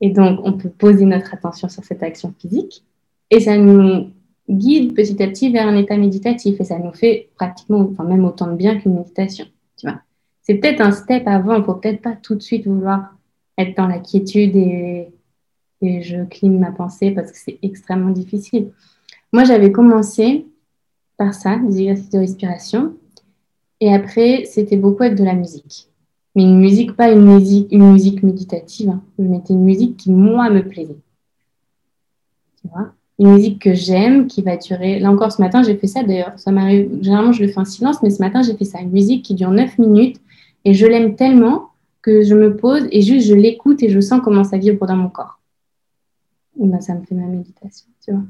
Et donc, on peut poser notre attention sur cette action physique. Et ça nous guide petit à petit vers un état méditatif. Et ça nous fait pratiquement, enfin même autant de bien qu'une méditation. Tu vois. C'est peut-être un step avant. Il faut peut-être pas tout de suite vouloir être dans la quiétude et, et je cligne ma pensée parce que c'est extrêmement difficile. Moi, j'avais commencé par ça, des exercices de respiration. Et après, c'était beaucoup avec de la musique. Mais une musique, pas une musique, méditative. Hein. Je mettais une musique qui, moi, me plaisait. Tu vois? Une musique que j'aime, qui va durer. Là encore, ce matin, j'ai fait ça d'ailleurs. Ça m'arrive. Généralement, je le fais en silence, mais ce matin, j'ai fait ça. Une musique qui dure 9 minutes. Et je l'aime tellement que je me pose et juste je l'écoute et je sens comment ça vibre dans mon corps. Et ben, ça me fait ma méditation, tu vois.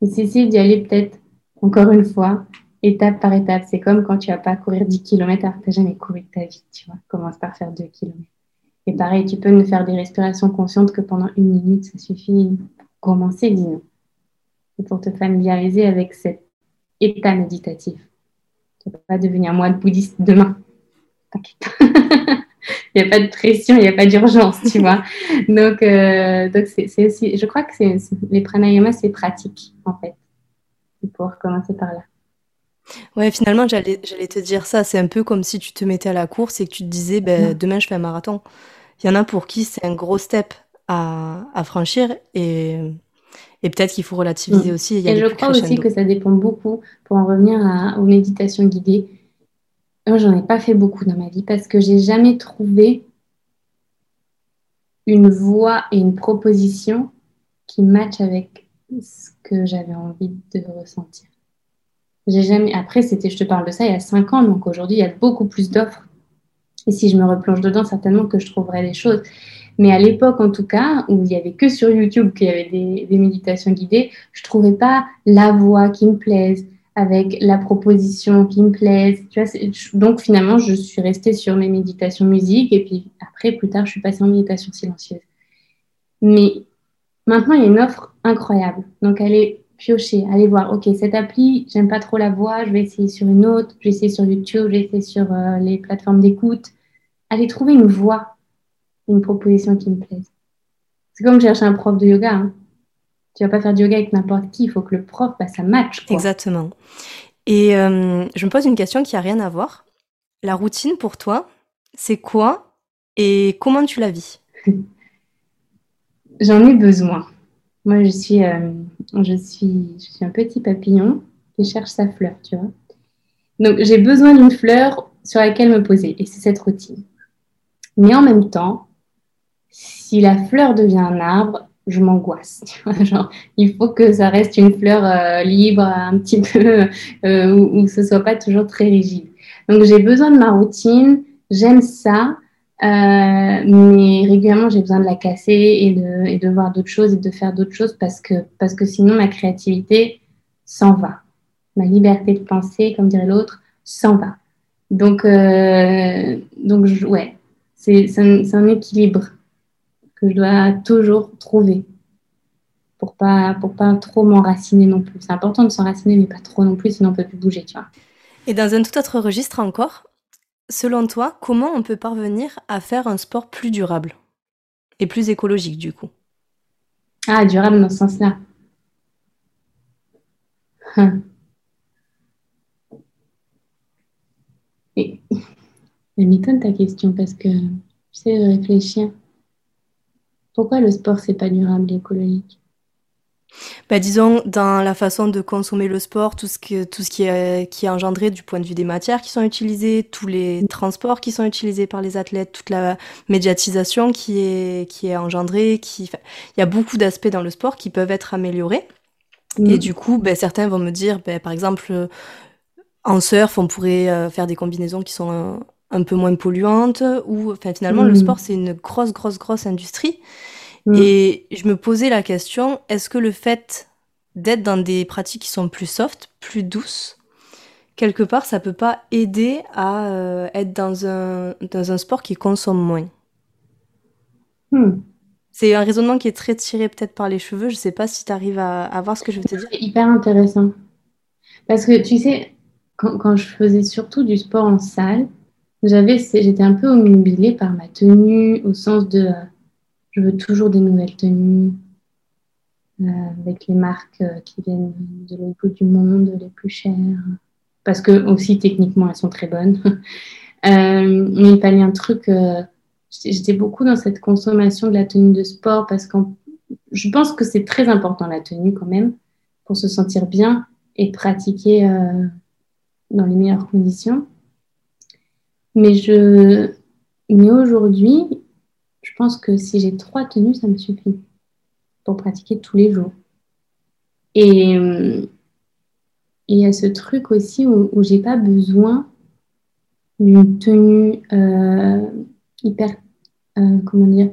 Et c'est d'y aller peut-être, encore une fois, étape par étape. C'est comme quand tu vas pas courir 10 km alors que tu jamais couru de ta vie, tu vois. Commence par faire 2 km. Et pareil, tu peux ne faire des respirations conscientes que pendant une minute, ça suffit pour commencer, dis-nous. Et pour te familiariser avec cet état méditatif. Tu ne peux pas devenir moine bouddhiste demain. T'inquiète. il n'y a pas de pression, il n'y a pas d'urgence, tu vois. Donc, euh, donc c'est aussi, je crois que c'est les pranayamas, c'est pratique, en fait. Pour commencer par là. Ouais, finalement, j'allais te dire ça. C'est un peu comme si tu te mettais à la course et que tu te disais, ben, demain, je fais un marathon. Il y en a pour qui c'est un gros step à, à franchir et, et peut-être qu'il faut relativiser mm. aussi. Et, je crois aussi que ça dépend beaucoup, pour en revenir à, aux méditations guidées. Moi, j'en ai pas fait beaucoup dans ma vie parce que j'ai jamais trouvé une voix et une proposition qui matchent avec ce que j'avais envie de ressentir. J'ai jamais. Après, c'était, je te parle de ça il y a cinq ans, donc aujourd'hui, il y a beaucoup plus d'offres. Et si je me replonge dedans, certainement que je trouverai des choses. Mais à l'époque, en tout cas, où il y avait que sur YouTube qu'il y avait des, méditations guidées, je trouvais pas la voix qui me plaise, avec la proposition qui me plaise. Tu vois, donc finalement, je suis restée sur mes méditations musique et puis après, plus tard, je suis passée en méditation silencieuse. Mais maintenant, il y a une offre incroyable. Donc, elle est piocher, aller voir, ok, cette appli, j'aime pas trop la voix, je vais essayer sur une autre, je vais essayer sur YouTube, je vais essayer sur euh, les plateformes d'écoute. Aller trouver une voix, une proposition qui me plaise. C'est comme chercher un prof de yoga. Hein. Tu vas pas faire du yoga avec n'importe qui, il faut que le prof, bah, ça match. Exactement. Et euh, je me pose une question qui a rien à voir. La routine pour toi, C'est quoi et comment tu la vis? J'en ai besoin. Moi, je suis, euh, je, suis, je suis un petit papillon qui cherche sa fleur, tu vois. Donc, j'ai besoin d'une fleur sur laquelle me poser, et c'est cette routine. Mais en même temps, si la fleur devient un arbre, je m'angoisse. Genre, il faut que ça reste une fleur euh, libre, un petit peu, euh, où, où, ce soit pas toujours très rigide. Donc, j'ai besoin de ma routine, j'aime ça, mais régulièrement, j'ai besoin de la casser et de, voir d'autres choses et de faire d'autres choses parce que, parce que sinon, ma créativité s'en va. Ma liberté de penser, comme dirait l'autre, s'en va. Donc, euh, donc ouais, c'est un, équilibre que je dois toujours trouver pour pas, pour pas trop m'enraciner non plus. C'est important de s'enraciner, mais pas trop non plus, sinon on peut plus bouger. Et dans un tout autre registre encore, selon toi, comment on peut parvenir à faire un sport plus durable et plus écologique du coup? Ah, durable dans ce sens-là. Hum. Et, elle m'étonne ta question parce que tu sais réfléchir. Pourquoi le sport, c'est pas durable et écologique? Bah, disons, dans la façon de consommer le sport, tout ce, que, tout ce qui, est, qui est engendré du point de vue des matières qui sont utilisées, tous les transports qui sont utilisés par les athlètes, toute la médiatisation qui est, qui est engendrée. Qui... il y a beaucoup d'aspects dans le sport qui peuvent être améliorés. Et du coup, ben, certains vont me dire, ben, par exemple, en surf, on pourrait euh, faire des combinaisons qui sont un, peu moins polluantes, ou enfin, finalement, le sport, c'est une grosse, grosse, grosse industrie. Et je me posais la question, est-ce que le fait d'être dans des pratiques qui sont plus soft, plus douces, quelque part, ça peut pas aider à euh, être dans un, dans un sport qui consomme moins? Hmm. C'est un raisonnement qui est très tiré peut-être par les cheveux. Je sais pas si tu arrives à, à, voir ce que je veux te dire. C'est hyper intéressant. Parce que tu sais, quand, quand, je faisais surtout du sport en salle, j'avais, j'étais un peu omnubilée par ma tenue, au sens de, euh, je veux toujours des nouvelles tenues euh, avec les marques euh, qui viennent de l'autre bout du monde, les plus chères, parce que aussi techniquement elles sont très bonnes. Euh, mais il fallait un truc. J'étais beaucoup dans cette consommation de la tenue de sport parce que je pense que c'est très important la tenue quand même pour se sentir bien et pratiquer dans les meilleures conditions. Mais je, mais aujourd'hui, je pense que si j'ai trois tenues, ça me suffit pour pratiquer tous les jours. Et euh, il y a ce truc aussi où, où j'ai pas besoin d'une tenue euh, hyper, euh, comment dire,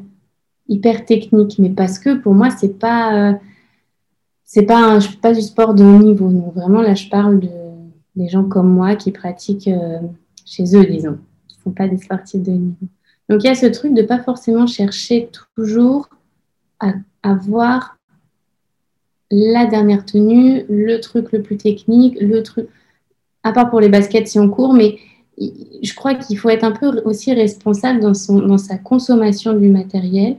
hyper technique, mais parce que pour moi, c'est pas, c'est pas, je fais pas du sport de haut niveau. Vraiment, là, je parle de, des gens comme moi qui pratiquent chez eux, disons, qui ne sont pas des sportifs de haut niveau. Donc il y a ce truc de pas forcément chercher toujours à avoir la dernière tenue, le truc le plus technique, le truc, à part pour les baskets si on court, mais je crois qu'il faut être un peu aussi responsable dans, son, dans sa consommation du matériel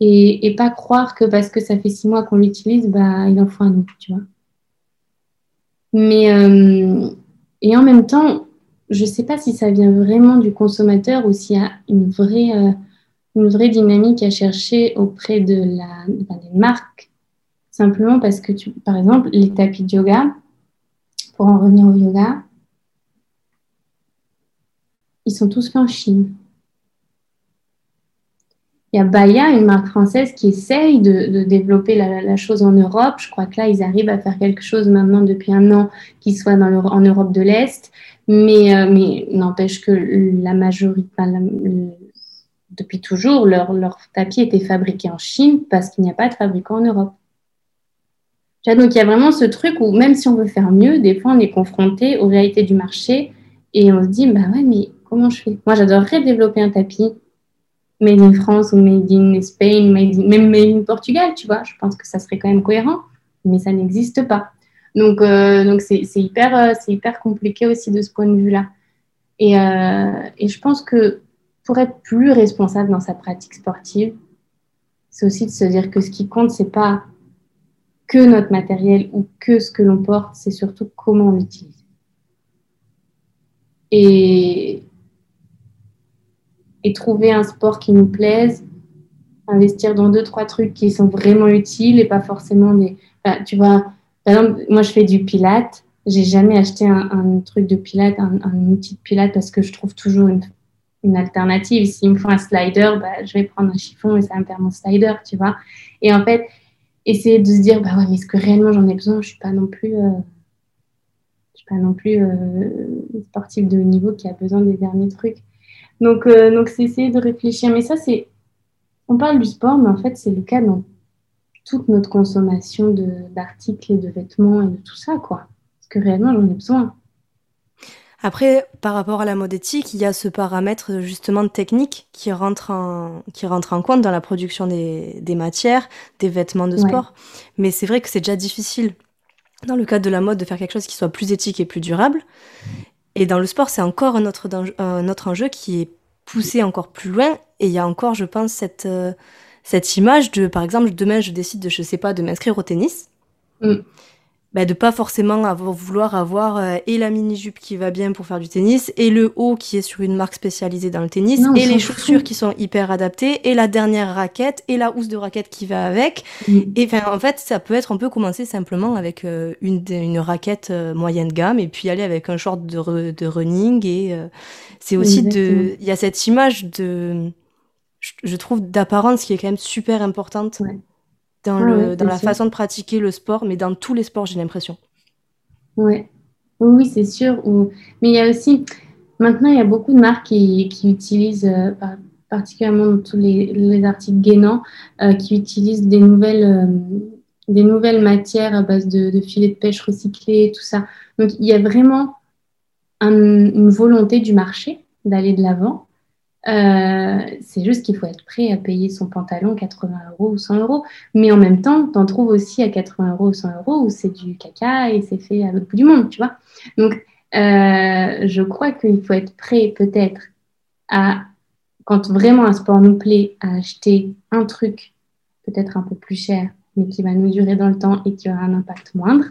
et, et, pas croire que parce que ça fait six mois qu'on l'utilise, bah, il en faut un autre, tu vois. Mais, euh, et en même temps, je ne sais pas si ça vient vraiment du consommateur ou s'il y a une vraie, euh, une vraie dynamique à chercher auprès de la, des marques. Simplement parce que, par exemple, les tapis de yoga, pour en revenir au yoga, ils sont tous faits en Chine. Il y a Baya, une marque française, qui essaye de, développer la, chose en Europe. Je crois que là, ils arrivent à faire quelque chose maintenant depuis un an qui soit en Europe de l'Est. Mais, euh, n'empêche que la majorité, depuis toujours, leur, leur tapis était fabriqué en Chine parce qu'il n'y a pas de fabricant en Europe. Donc il y a vraiment ce truc où même si on veut faire mieux, des fois on est confronté aux réalités du marché et on se dit, bah ouais, mais comment je fais? Moi j'adorerais développer un tapis made in France ou made in Spain, même made in Portugal, tu vois. Je pense que ça serait quand même cohérent, mais ça n'existe pas. Donc, euh, donc c'est, hyper, euh, c'est hyper compliqué aussi de ce point de vue-là. Et, euh, et, je pense que pour être plus responsable dans sa pratique sportive, c'est aussi de se dire que ce qui compte, c'est pas que notre matériel ou que ce que l'on porte, c'est surtout comment on l'utilise. Et, et trouver un sport qui nous plaise, investir dans deux, trois trucs qui sont vraiment utiles et pas forcément des. tu vois, par exemple, moi je fais du pilate. J'ai jamais acheté un, truc de pilate, un, outil de pilate parce que je trouve toujours une, alternative. S'il me faut un slider, bah, je vais prendre un chiffon et ça me faire mon slider, tu vois. Et en fait, essayer de se dire, bah ouais, mais est-ce que réellement j'en ai besoin? Je suis pas non plus. Euh, pas non plus euh, sportif de haut niveau qui a besoin des derniers trucs. Donc, euh, donc c'est essayer de réfléchir. Mais ça, c'est. On parle du sport, mais en fait, c'est le cas dans toute notre consommation d'articles et de vêtements et de tout ça, quoi. Parce que réellement, j'en ai besoin. Après, par rapport à la mode éthique, il y a ce paramètre justement technique qui rentre en, qui rentre en compte dans la production des, des matières, des vêtements de sport. Mais c'est vrai que c'est déjà difficile dans le cadre de la mode de faire quelque chose qui soit plus éthique et plus durable. Et dans le sport, c'est encore un autre, enjeu qui est poussé encore plus loin. Et il y a encore, je pense, cette, euh, image de, par exemple, demain, je décide de, je sais pas, de m'inscrire au tennis. Mm bah, de pas forcément avoir, vouloir avoir euh, et la mini-jupe qui va bien pour faire du tennis, et le haut qui est sur une marque spécialisée dans le tennis, et les chaussures qui sont hyper adaptées, et la dernière raquette, et la housse de raquette qui va avec. Mm. Et enfin, en fait, ça peut être, on peut commencer simplement avec euh, une, une raquette euh, moyenne gamme, et puis aller avec un short de, de running, et c'est aussi de, il y a cette image de, je, trouve, d'apparence qui est quand même super importante dans, ah le, dans la façon de pratiquer le sport, mais dans tous les sports, j'ai l'impression. Ouais. Oui, c'est sûr. Mais il y a aussi, maintenant, il y a beaucoup de marques qui, qui utilisent, euh, particulièrement dans tous les, les articles gainants, euh, qui utilisent des nouvelles, euh, des nouvelles matières à base de, de, filets de pêche recyclés, tout ça. Donc, il y a vraiment une volonté du marché d'aller de l'avant. Euh, c'est juste qu'il faut être prêt à payer son pantalon 80 euros ou 100 euros. Mais en même temps, tu en trouves aussi à 80 euros ou 100 euros où c'est du caca et c'est fait à l'autre bout du monde, tu vois. Donc, euh, je crois qu'il faut être prêt peut-être à, quand vraiment un sport nous plaît, à acheter un truc peut-être un peu plus cher, mais qui va nous durer dans le temps et qui aura un impact moindre,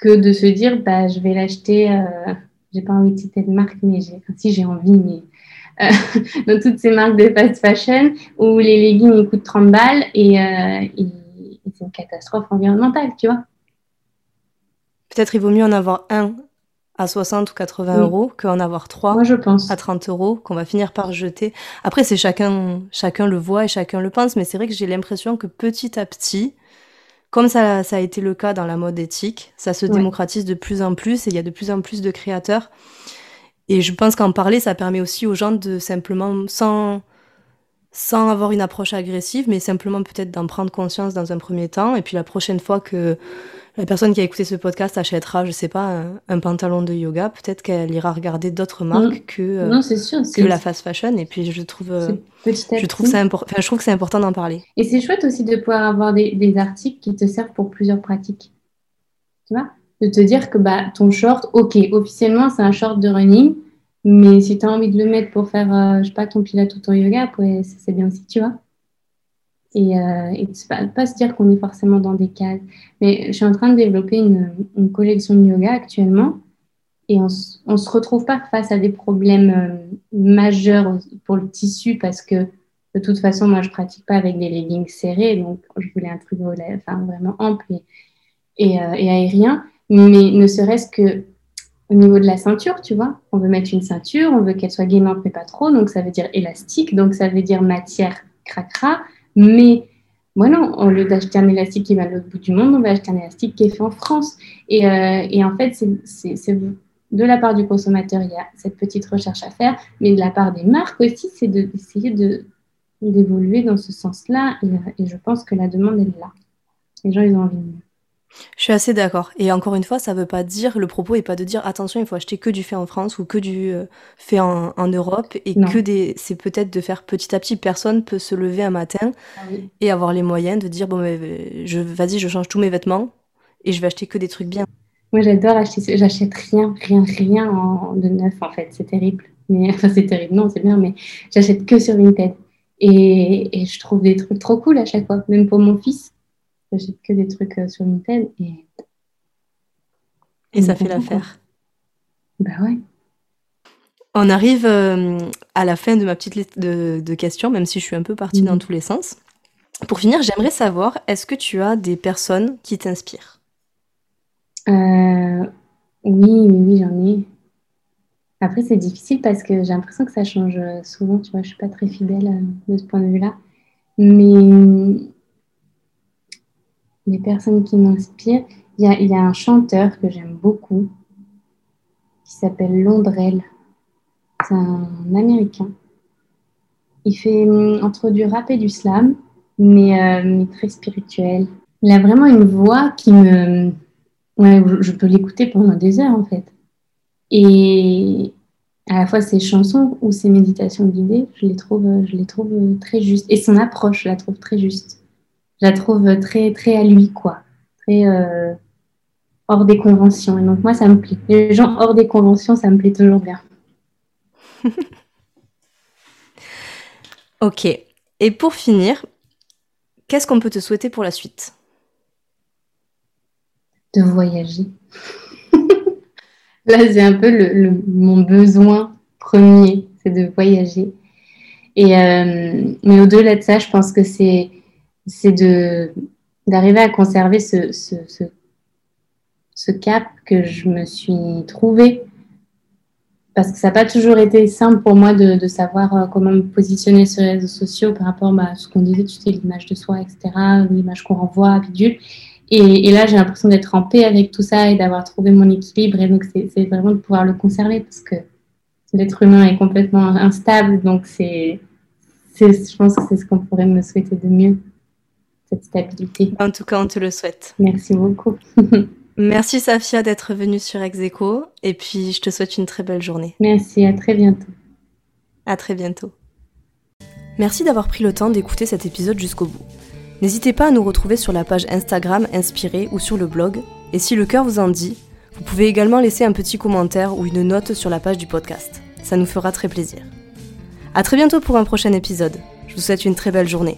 que de se dire, bah, je vais l'acheter, euh, j'ai pas envie de citer de marque, mais si j'ai envie, mais euh, dans toutes ces marques de fast fashion où les leggings ils coûtent 30 balles et, euh, c'est une catastrophe environnementale, tu vois. Peut-être il vaut mieux en avoir un à 60 ou 80 euros qu'en avoir trois Moi, je pense. à 30 euros qu'on va finir par jeter. Après, c'est chacun, chacun le voit et chacun le pense, mais c'est vrai que j'ai l'impression que petit à petit, comme ça, ça, a été le cas dans la mode éthique, ça se démocratise de plus en plus et il y a de plus en plus de créateurs et je pense qu'en parler, ça permet aussi aux gens de simplement, sans, sans avoir une approche agressive, mais simplement peut-être d'en prendre conscience dans un premier temps. Et puis la prochaine fois que la personne qui a écouté ce podcast achètera, je sais pas, un, pantalon de yoga, peut-être qu'elle ira regarder d'autres marques que, euh, non, sûr, que la fast fashion. Et puis je trouve, euh, je trouve ça important. Enfin, je trouve que c'est important d'en parler. Et c'est chouette aussi de pouvoir avoir des, des articles qui te servent pour plusieurs pratiques. Tu vois? De te dire que bah, ton short, ok, officiellement c'est un short de running, mais si tu as envie de le mettre pour faire, euh, je sais pas, ton pilates ou ton yoga, c'est bien aussi, tu vois. Et, euh, et pas, pas, se dire qu'on est forcément dans des cases. Mais je suis en train de développer une, une collection de yoga actuellement et on ne se retrouve pas face à des problèmes euh, majeurs pour le tissu parce que de toute façon, moi, je pratique pas avec des leggings serrés, donc je voulais un truc enfin, vraiment ample et, et, euh, et aérien. Mais ne serait-ce que au niveau de la ceinture, tu vois, on veut mettre une ceinture, on veut qu'elle soit gainante mais pas trop, donc ça veut dire élastique, donc ça veut dire matière cracra, mais voilà, au lieu d'acheter un élastique qui va à l'autre bout du monde, on va acheter un élastique qui est fait en France. Et, euh, et en fait, c'est de la part du consommateur, il y a cette petite recherche à faire, mais de la part des marques aussi, c'est d'essayer de, d'évoluer dans ce sens-là. Et, et, je pense que la demande est là. Les gens, ils ont envie de mieux. Je suis assez d'accord. Et encore une fois, ça veut pas dire, le propos est pas de dire attention, il faut acheter que du fait en France ou que du euh, fait en, Europe et que des, c'est peut-être de faire petit à petit. Personne peut se lever un matin ah et avoir les moyens de dire bon, mais, euh, je, vas-y, je change tous mes vêtements et je vais acheter que des trucs bien. Moi, j'adore acheter, j'achète rien, rien, rien de neuf en fait. C'est terrible. Mais enfin, c'est terrible, non, c'est bien, mais j'achète que sur Vinted. Et, et je trouve des trucs trop cool à chaque fois, même pour mon fils J'achète que des trucs euh, sur Vinted et. Et ça fait l'affaire. Bah ouais. On arrive euh, à la fin de ma petite liste de, questions, même si je suis un peu partie dans mhm. tous les sens. Pour finir, j'aimerais savoir, est-ce que tu as des personnes qui t'inspirent? Euh, Oui, oui, j'en ai. Après, c'est difficile parce que j'ai l'impression que ça change souvent. Tu vois, je suis pas très fidèle de ce point de vue-là. Mais les personnes qui m'inspirent, il y, a, un chanteur que j'aime beaucoup qui s'appelle Londrel. C'est un Américain. Il fait hum, entre du rap et du slam, mais, euh, très spirituel. Il a vraiment une voix qui me... Ouais, je peux l'écouter pendant des heures en fait. Et à la fois ses chansons ou ses méditations guidées, je les trouve, je les trouve très justes. Et son approche, je la trouve très juste. Je la trouve très, très à lui, quoi. Très euh, hors des conventions. Et donc moi, ça me plaît. Les gens hors des conventions, ça me plaît toujours bien. ok. Et pour finir, qu'est-ce qu'on peut te souhaiter pour la suite? De voyager. Là, c'est un peu le, mon besoin premier, c'est de voyager. Et, euh, mais au-delà de ça, je pense que c'est, c'est de, d'arriver à conserver ce, ce, ce, cap que je me suis trouvé parce que ça n'a pas toujours été simple pour moi de, de, savoir euh, comment me positionner sur les réseaux sociaux par rapport bah, à ce qu'on disait, l'image de soi, etc., l'image qu'on renvoie, bidule. Et, et là, j'ai l'impression d'être en paix avec tout ça et d'avoir trouvé mon équilibre. Et donc, c'est vraiment de pouvoir le conserver parce que l'être humain est complètement instable. Donc, c'est, je pense que c'est ce qu'on pourrait me souhaiter de mieux, cette stabilité. En tout cas, on te le souhaite. Merci beaucoup. Merci Safia d'être venue sur Execo et puis je te souhaite une très belle journée. Merci, à très bientôt. À très bientôt. Merci d'avoir pris le temps d'écouter cet épisode jusqu'au bout. N'hésitez pas à nous retrouver sur la page Instagram Inspiré ou sur le blog. Et si le cœur vous en dit, vous pouvez également laisser un petit commentaire ou une note sur la page du podcast. Ça nous fera très plaisir. À très bientôt pour un prochain épisode. Je vous souhaite une très belle journée.